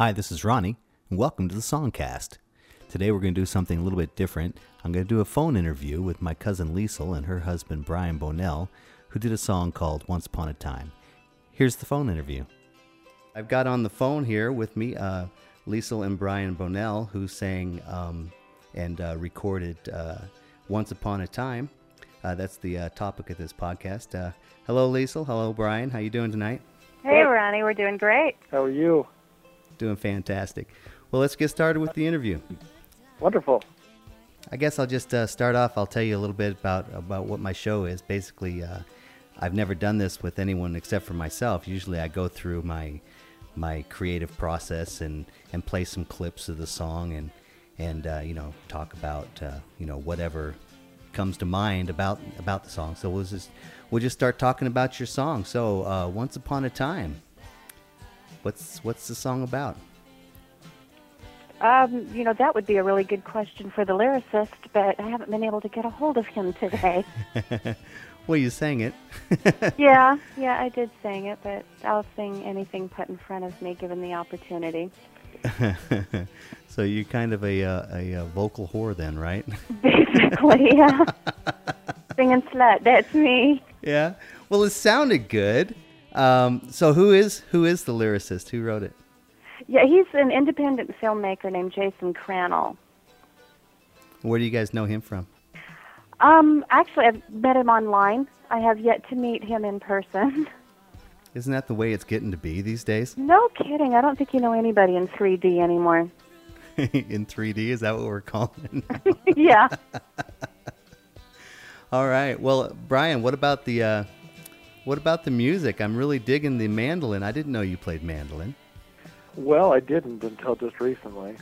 Hi, this is Ronnie, and welcome to the Songcast. Today we're going to do something a little bit different. I'm going to do a phone interview with my cousin Liesl and her husband Brian Bonell, who did a song called Once Upon a Time. Here's the phone interview. I've got on the phone here with me uh, Liesl and Brian Bonell, who sang um, and uh, recorded uh, Once Upon a Time. Uh, that's the uh, topic of this podcast. Uh, hello, Liesl. Hello, Brian. How you doing tonight? Hey, Ronnie, we're doing great. How are you? Doing fantastic. Well, let's get started with the interview. Wonderful. I guess I'll just uh, start off. I'll tell you a little bit about about what my show is. Basically, uh, I've never done this with anyone except for myself. Usually, I go through my my creative process and and play some clips of the song and and uh, you know talk about uh, you know whatever comes to mind about about the song. So we'll just we'll just start talking about your song. So, uh, once upon a time, what's what's the song about? Um, you know, that would be a really good question for the lyricist, but I haven't been able to get a hold of him today. well, you sang it. yeah, yeah, I did sing it, but I'll sing anything put in front of me given the opportunity. so you're kind of a, uh, a, a vocal whore then, right? Basically, yeah. Singing slut, that's me. Yeah. Well, it sounded good. Um, so who is who is the lyricist? Who wrote it? Yeah, he's an independent filmmaker named Jason Crannell. Where do you guys know him from? Um, actually, I've met him online. I have yet to meet him in person. Isn't that the way it's getting to be these days? No kidding. I don't think you know anybody in 3D anymore. in 3D, is that what we're calling yeah. All right. Well, Brian, what about the uh, what about the music? I'm really digging the mandolin. I didn't know you played mandolin. Well, I didn't until just recently.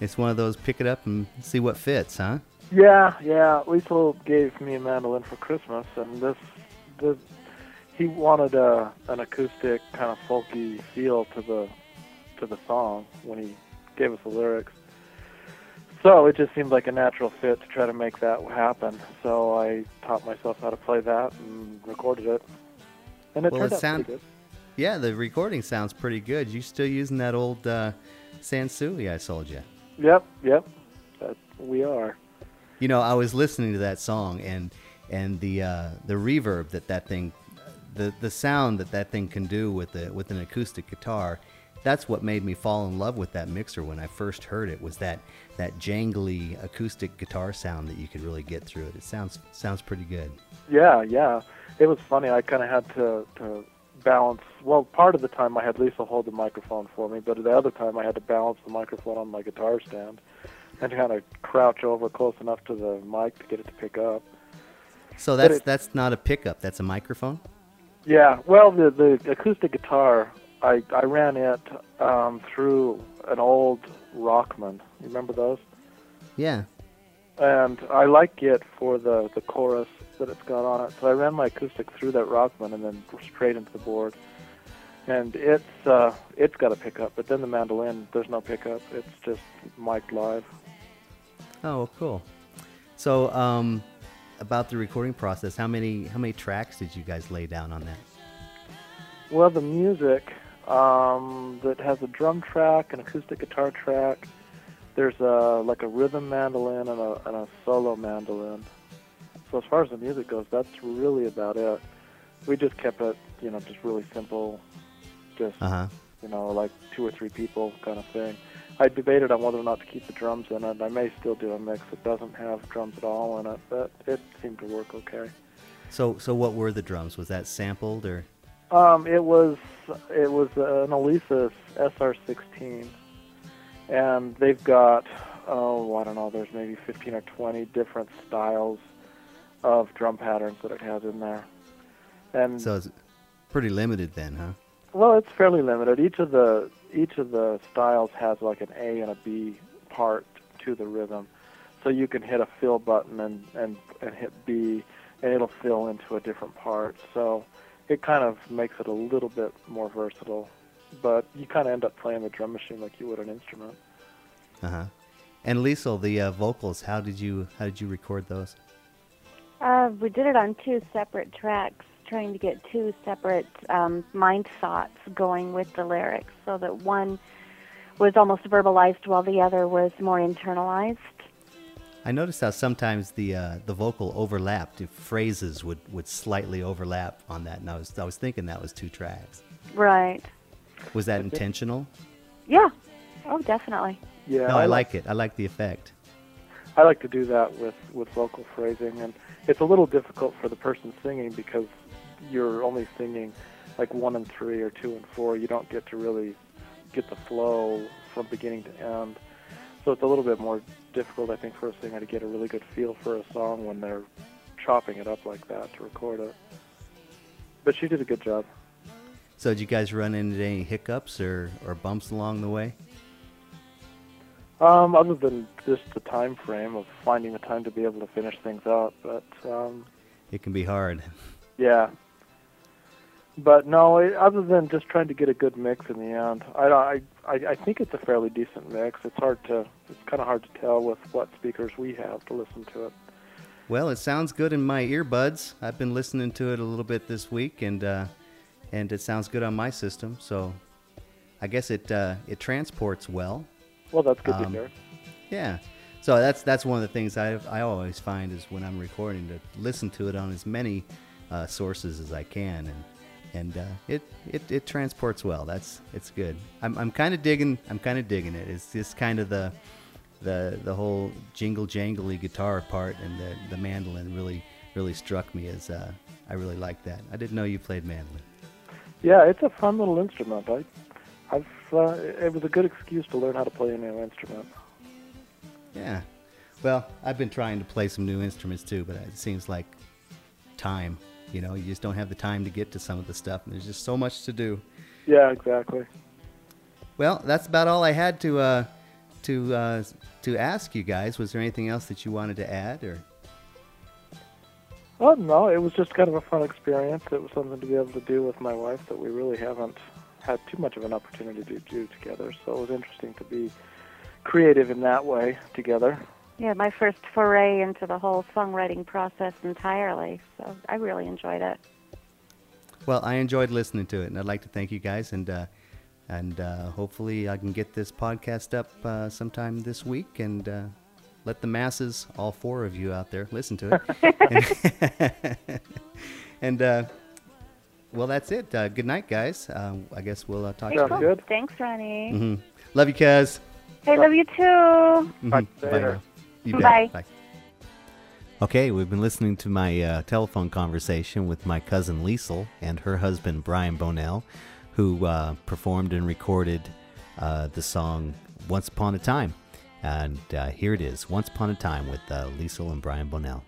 It's one of those pick it up and see what fits, huh? Yeah, yeah. Liesl gave me a mandolin for Christmas, and this, this he wanted a an acoustic kind of folky feel to the to the song when he gave us the lyrics. So it just seemed like a natural fit to try to make that happen. So I taught myself how to play that and recorded it, and it well, turned it out sound, pretty good. Yeah, the recording sounds pretty good. You still using that old uh, Sansui I sold you? Yep, yep. That we are. You know, I was listening to that song and and the uh, the reverb that that thing, the the sound that that thing can do with the with an acoustic guitar. That's what made me fall in love with that mixer when I first heard it. Was that that jangly acoustic guitar sound that you could really get through it? It sounds sounds pretty good. Yeah, yeah. It was funny. I kind of had to to balance. Well, part of the time I had Lisa hold the microphone for me, but the other time I had to balance the microphone on my guitar stand and kind of crouch over close enough to the mic to get it to pick up. So that's that's not a pickup. That's a microphone. Yeah. Well, the the acoustic guitar, I I ran it um, through an old Rockman. You remember those? Yeah. And I like it for the the chorus that it's got on it. So I ran my acoustic through that Rockman and then straight into the board. And it's uh, it's got a pickup, but then the mandolin there's no pickup. It's just mic'd live. Oh, cool. So, um, about the recording process, how many how many tracks did you guys lay down on that? Well, the music um, that has a drum track, an acoustic guitar track. There's a like a rhythm mandolin and a and a solo mandolin. So as far as the music goes, that's really about it. We just kept it, you know, just really simple, just Uh-huh. you know, like two or three people kind of thing. I debated on whether or not to keep the drums in it. I may still do a mix that doesn't have drums at all in it, but it seemed to work okay. So, so what were the drums? Was that sampled or? Um, it was it was an Alesis SR16, and they've got oh I don't know, there's maybe 15 or 20 different styles of drum patterns that it has in there. And So it's pretty limited then, huh? well, it's fairly limited. Each of the each of the styles has like an A and a B part to the rhythm, so you can hit a fill button and and, and hit B, and it'll fill into a different part. So it kind of makes it a little bit more versatile, but you kind of end up playing the drum machine like you would an instrument. Uh huh. And Liesl, the uh, vocals, how did you how did you record those? Uh, we did it on two separate tracks, trying to get two separate um, mind thoughts going with the lyrics, so that one was almost verbalized while the other was more internalized. I noticed how sometimes the uh, the vocal overlapped. If phrases would, would slightly overlap on that, and I was I was thinking that was two tracks. Right. Was that intentional? Yeah. Oh, definitely. Yeah, No, I like it. I like the effect. I like to do that with with vocal phrasing, and it's a little difficult for the person singing because you're only singing like one and three or two and four. You don't get to really get the flow from beginning to end. So it's a little bit more difficult, I think, for a singer to get a really good feel for a song when they're chopping it up like that to record it. But she did a good job. So did you guys run into any hiccups or, or bumps along the way? Um, other than just the time frame of finding the time to be able to finish things out, but um, It can be hard. Yeah. But no, it, other than just trying to get a good mix in the end, I, I, I think it's a fairly decent mix. It's hard to, it's kind of hard to tell with what speakers we have to listen to it. Well, it sounds good in my earbuds. I've been listening to it a little bit this week, and uh, and it sounds good on my system. So I guess it uh, it transports well. Well, that's good to Um, hear. Yeah. So that's that's one of the things I I always find is when I'm recording to listen to it on as many uh, sources as I can, and and uh, it, it it transports well. That's it's good. I'm I'm kind of digging I'm kind of digging it. It's just kind of the the the whole jingle jangly guitar part and the the mandolin really really struck me as uh, I really like that. I didn't know you played mandolin. Yeah, it's a fun little instrument. I, I've, uh, it was a good excuse to learn how to play a new instrument. Yeah. Well, I've been trying to play some new instruments too, but it seems like time. You know, you just don't have the time to get to some of the stuff, and there's just so much to do. Yeah, exactly. Well, that's about all I had to uh, to uh, to ask you guys. Was there anything else that you wanted to add, or Well, no, it was just kind of a fun experience. It was something to be able to do with my wife that we really haven't had too much of an opportunity to do together. So it was interesting to be creative in that way together. Yeah, my first foray into the whole songwriting process entirely. So I really enjoyed it. well, I enjoyed listening to it, and I'd like to thank you guys, and uh, and uh, hopefully I can get this podcast up uh, sometime this week, and uh, let the masses, all four of you out there, listen to it. and and, uh, well, that's it. Uh, good night, guys. Uh, I guess we'll uh, talk. Sounds to you. good. Thanks, Ronnie. hmm Love you, Kaz. I love you too. Mhm. Bye later. now. You. Bye. Bye. Okay, we've been listening to my uh, telephone conversation with my cousin Liesl and her husband Brian Bonell, who uh, performed and recorded uh, the song Once Upon a Time. And uh, here it is Once Upon a Time with uh, Liesl and Brian Bonell.